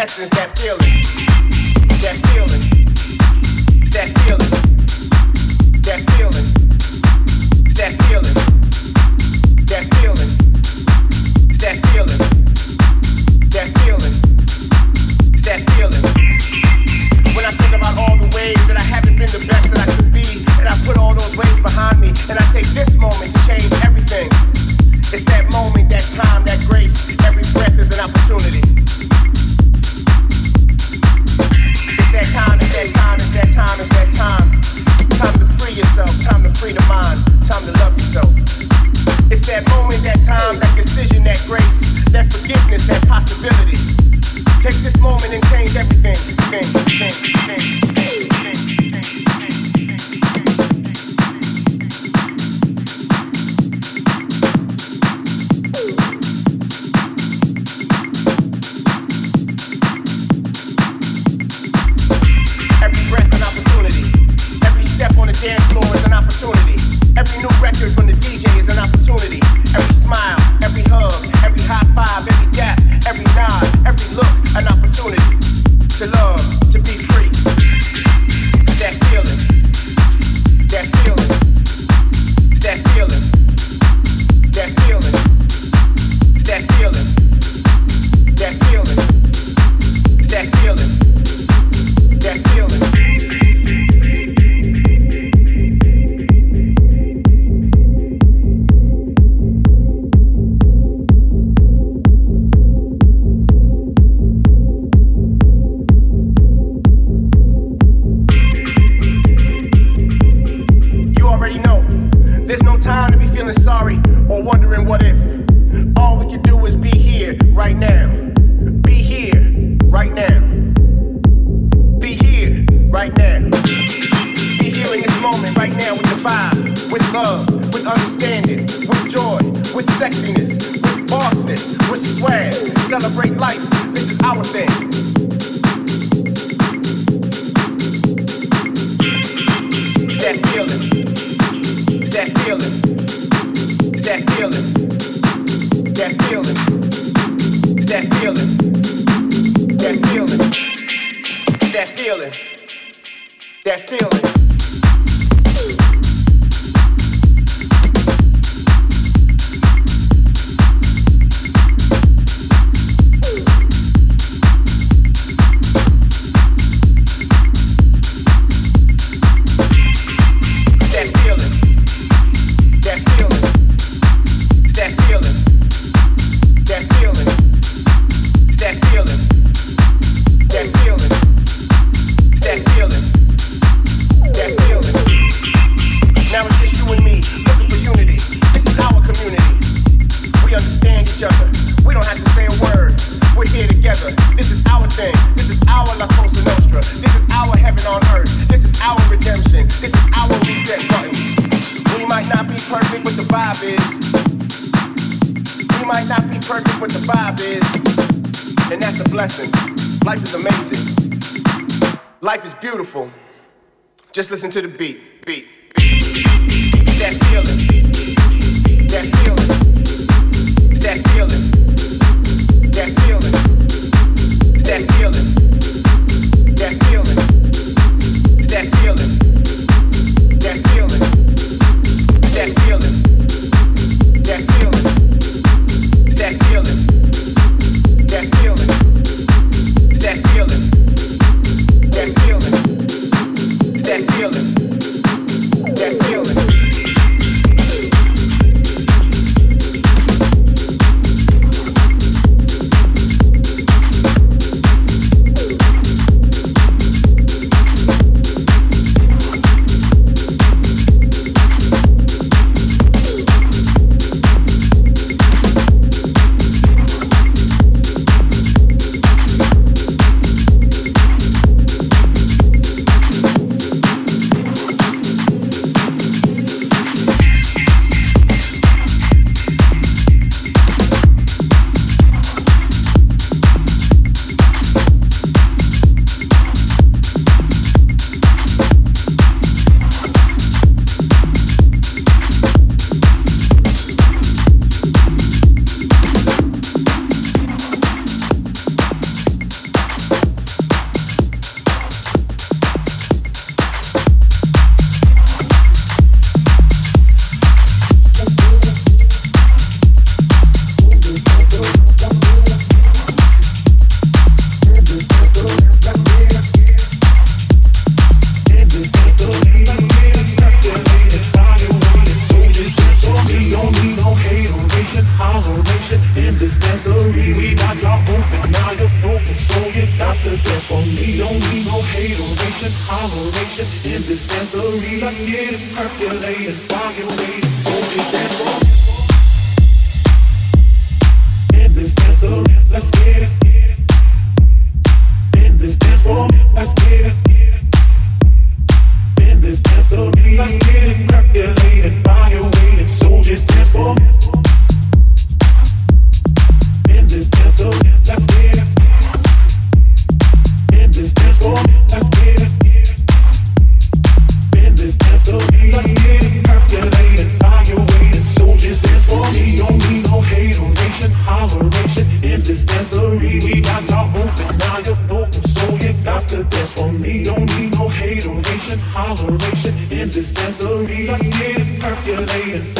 essence vibe is. We might not be perfect, but the vibe is. And that's a blessing. Life is amazing. Life is beautiful. Just listen to the beat, beat, beat. It's that feeling. That feeling. That feeling. That feeling. That feeling. That feeling. That feeling. That feeling. That feeling that feeling, that feeling. Holleration. In this dancery, let's get it percolated.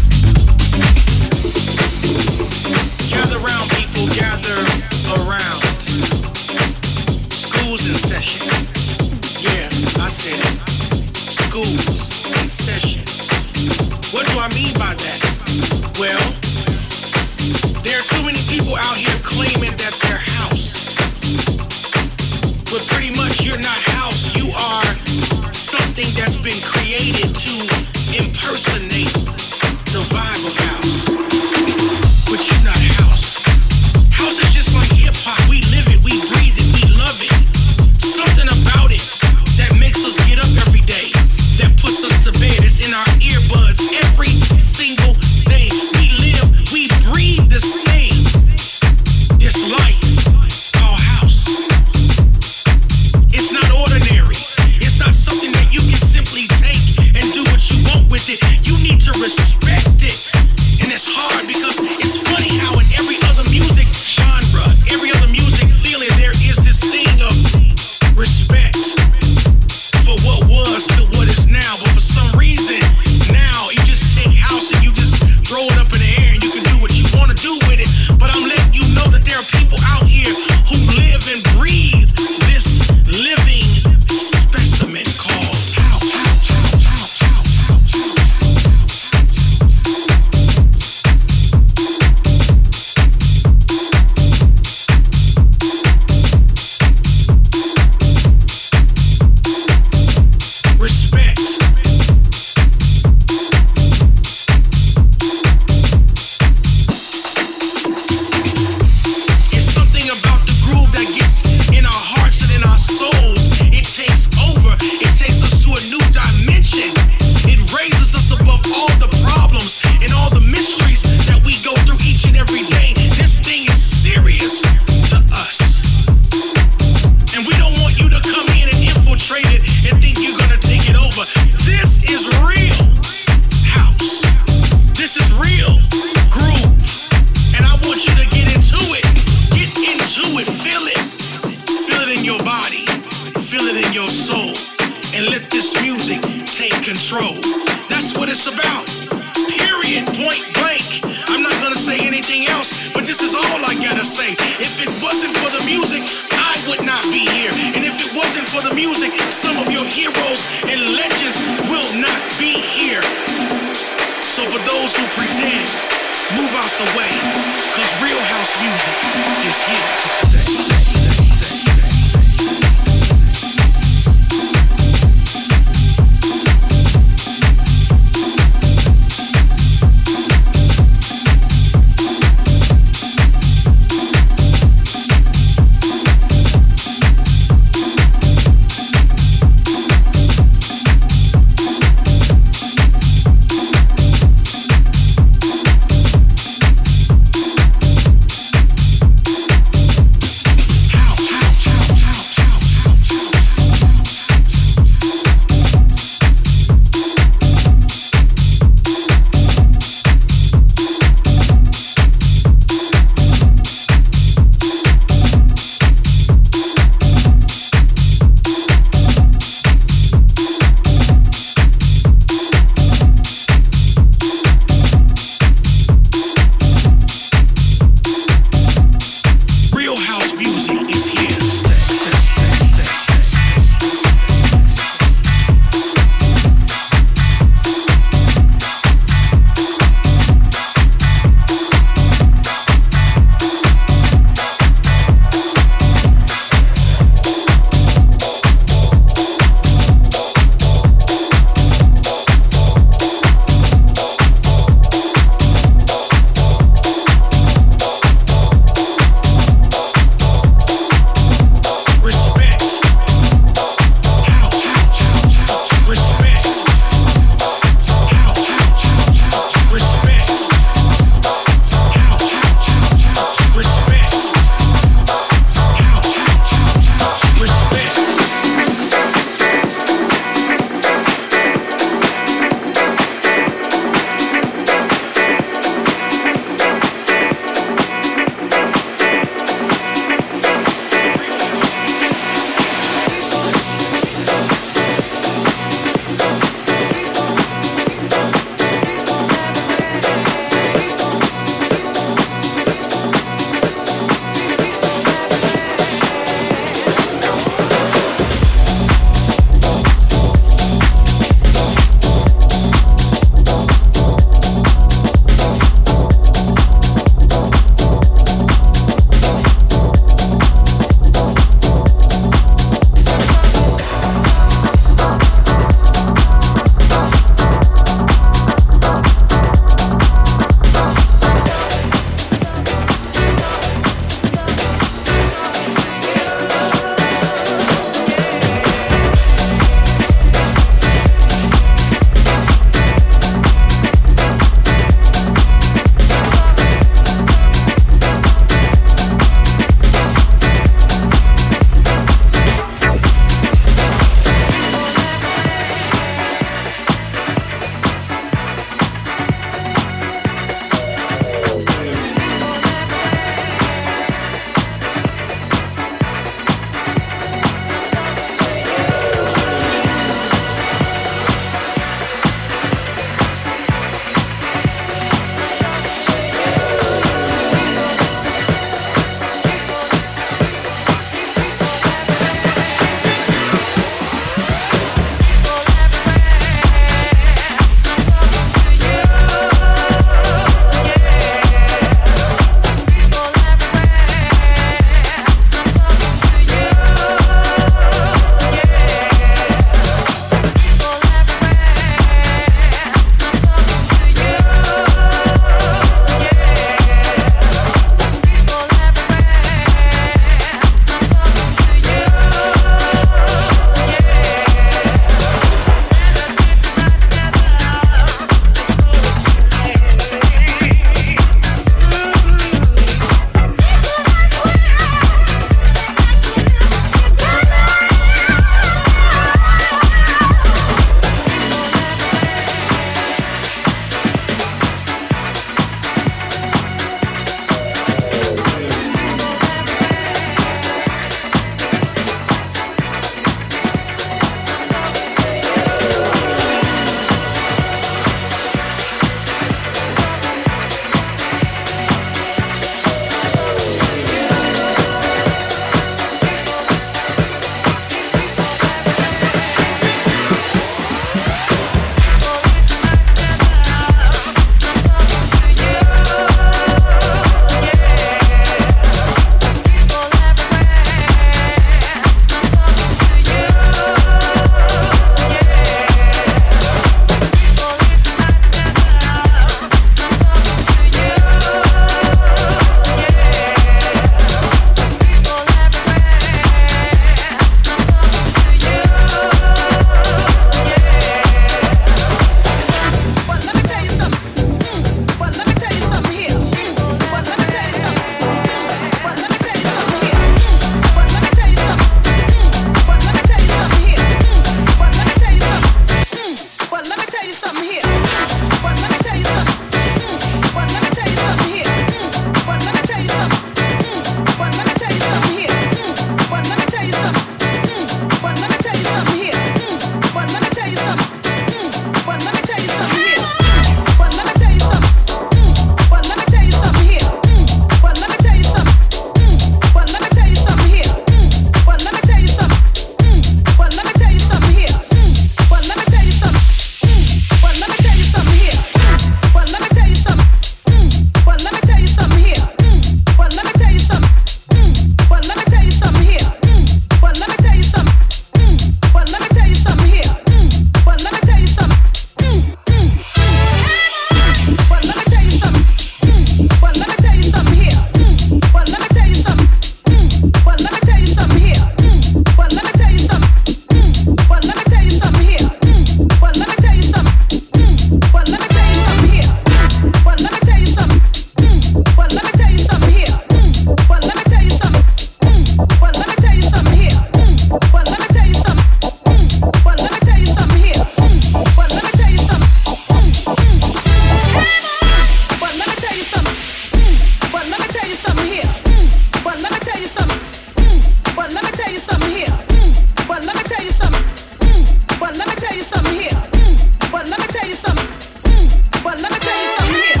But let me tell you something here.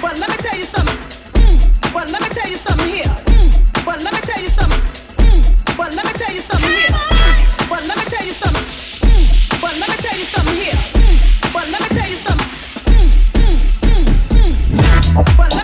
But let me tell you something. Mm. But let me tell you something here. Mm. But let me tell you something. Mm. But let me tell you something here. But let me tell you something. But let me tell you something here. But let me tell you something. But let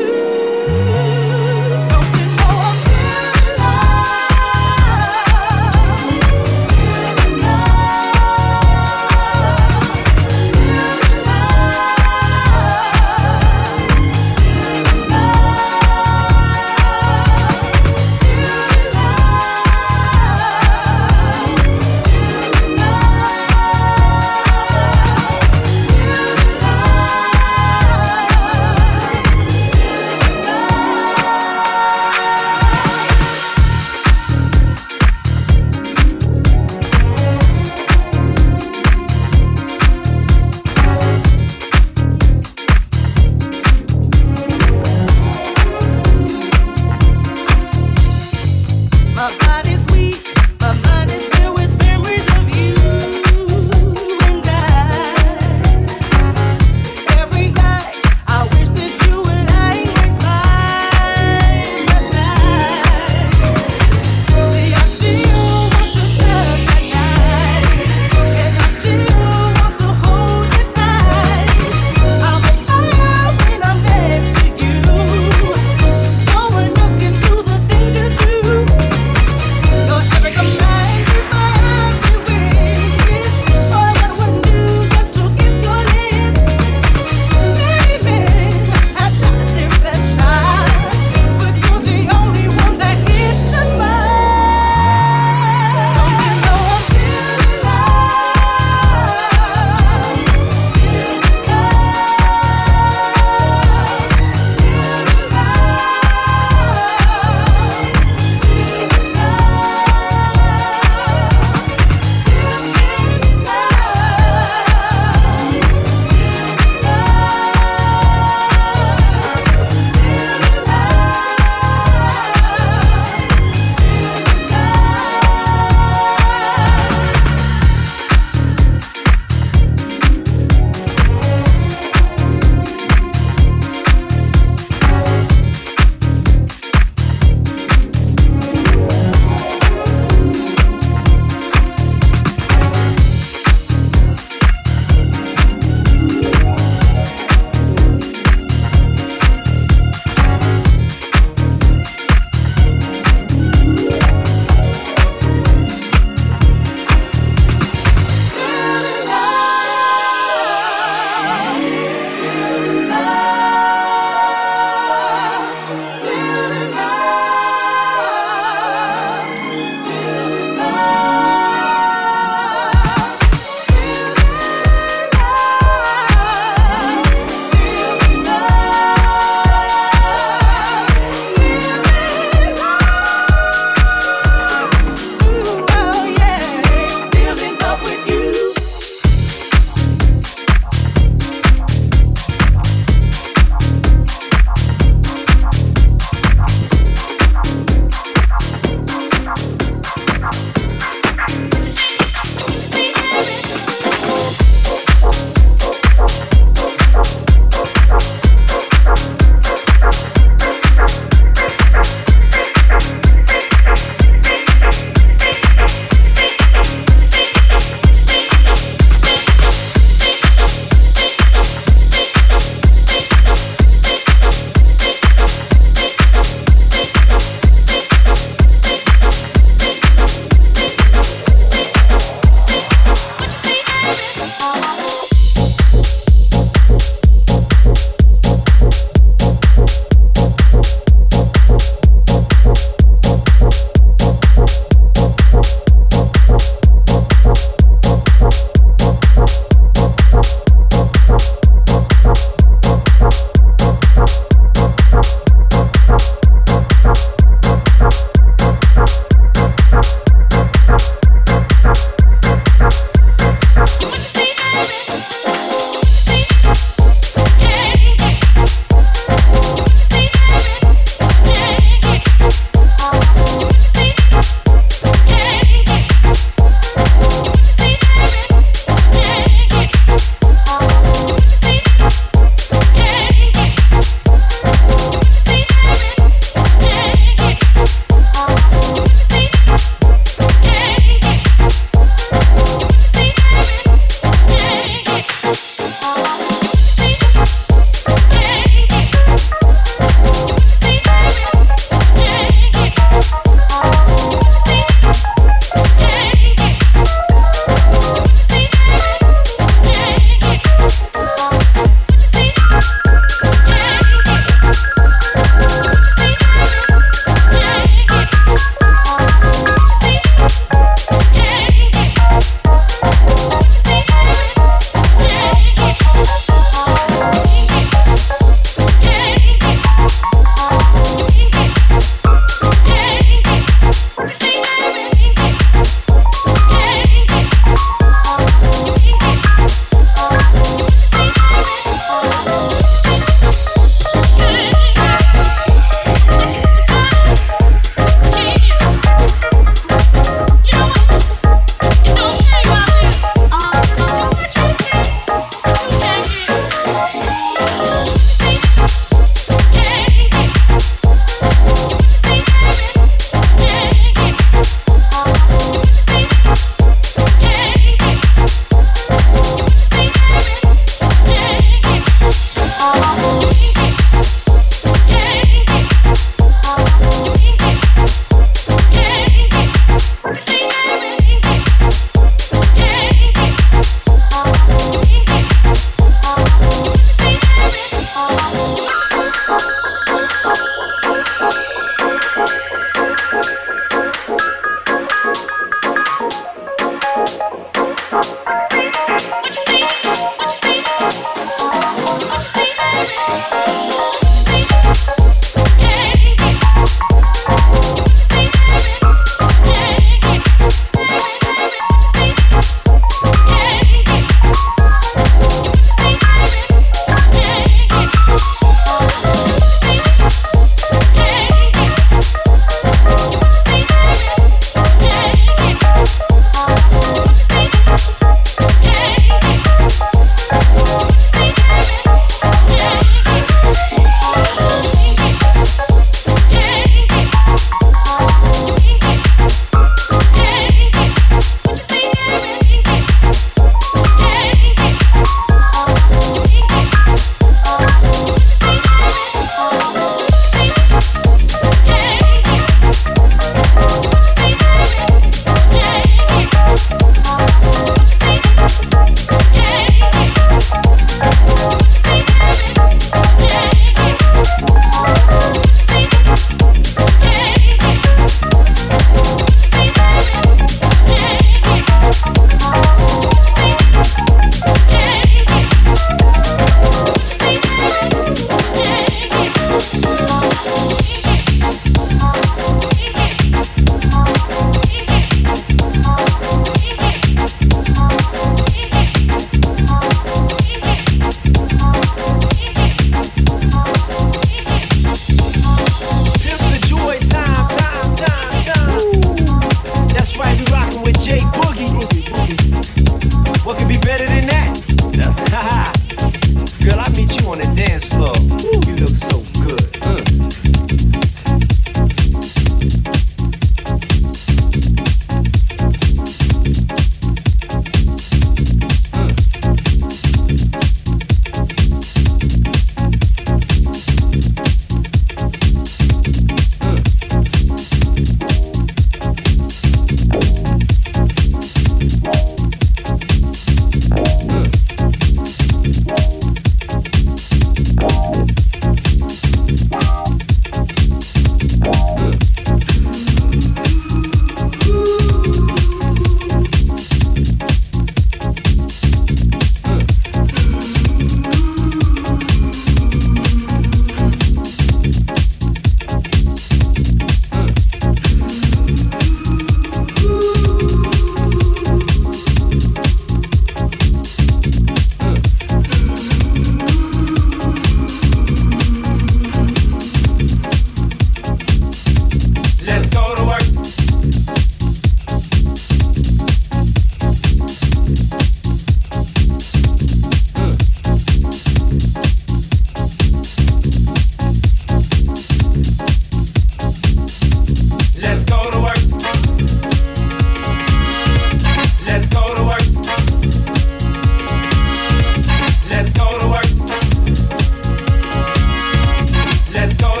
Let's go.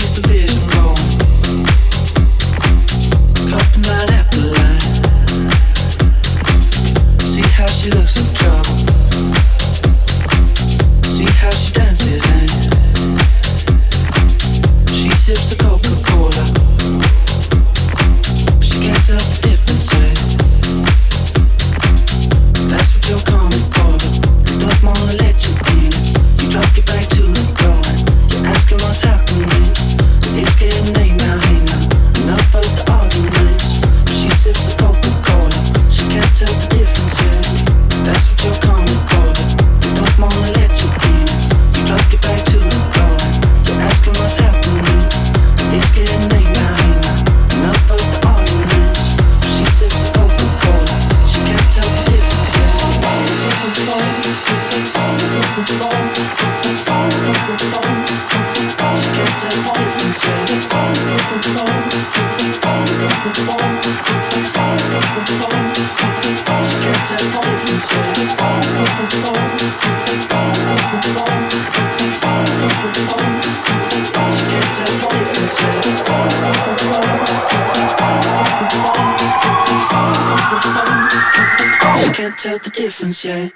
sees the vision. The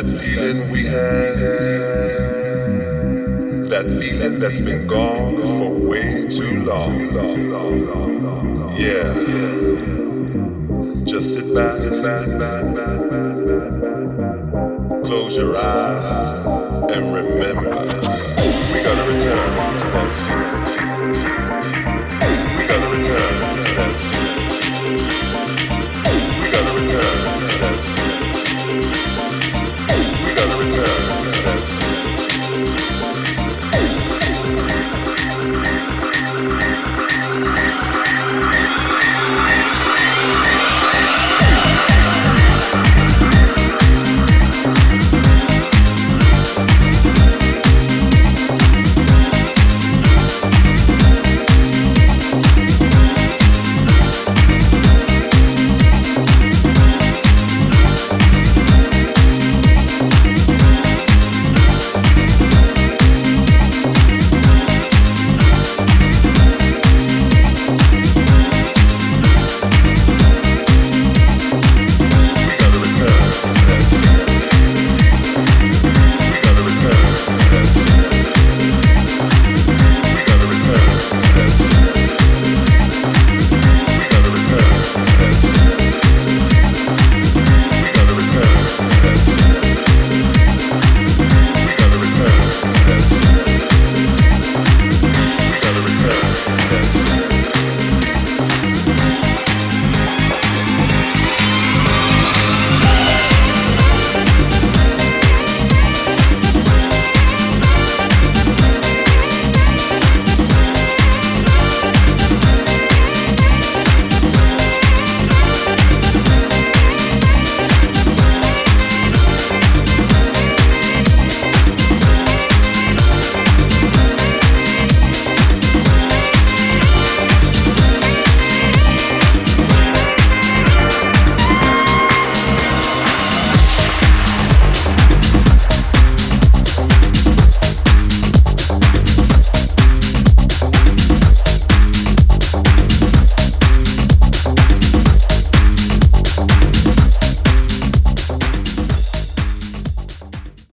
That feeling we had, that feeling that's been gone for way too long. Yeah, just sit back, close your eyes, and remember we gotta return to that feeling. We gotta return to that feeling.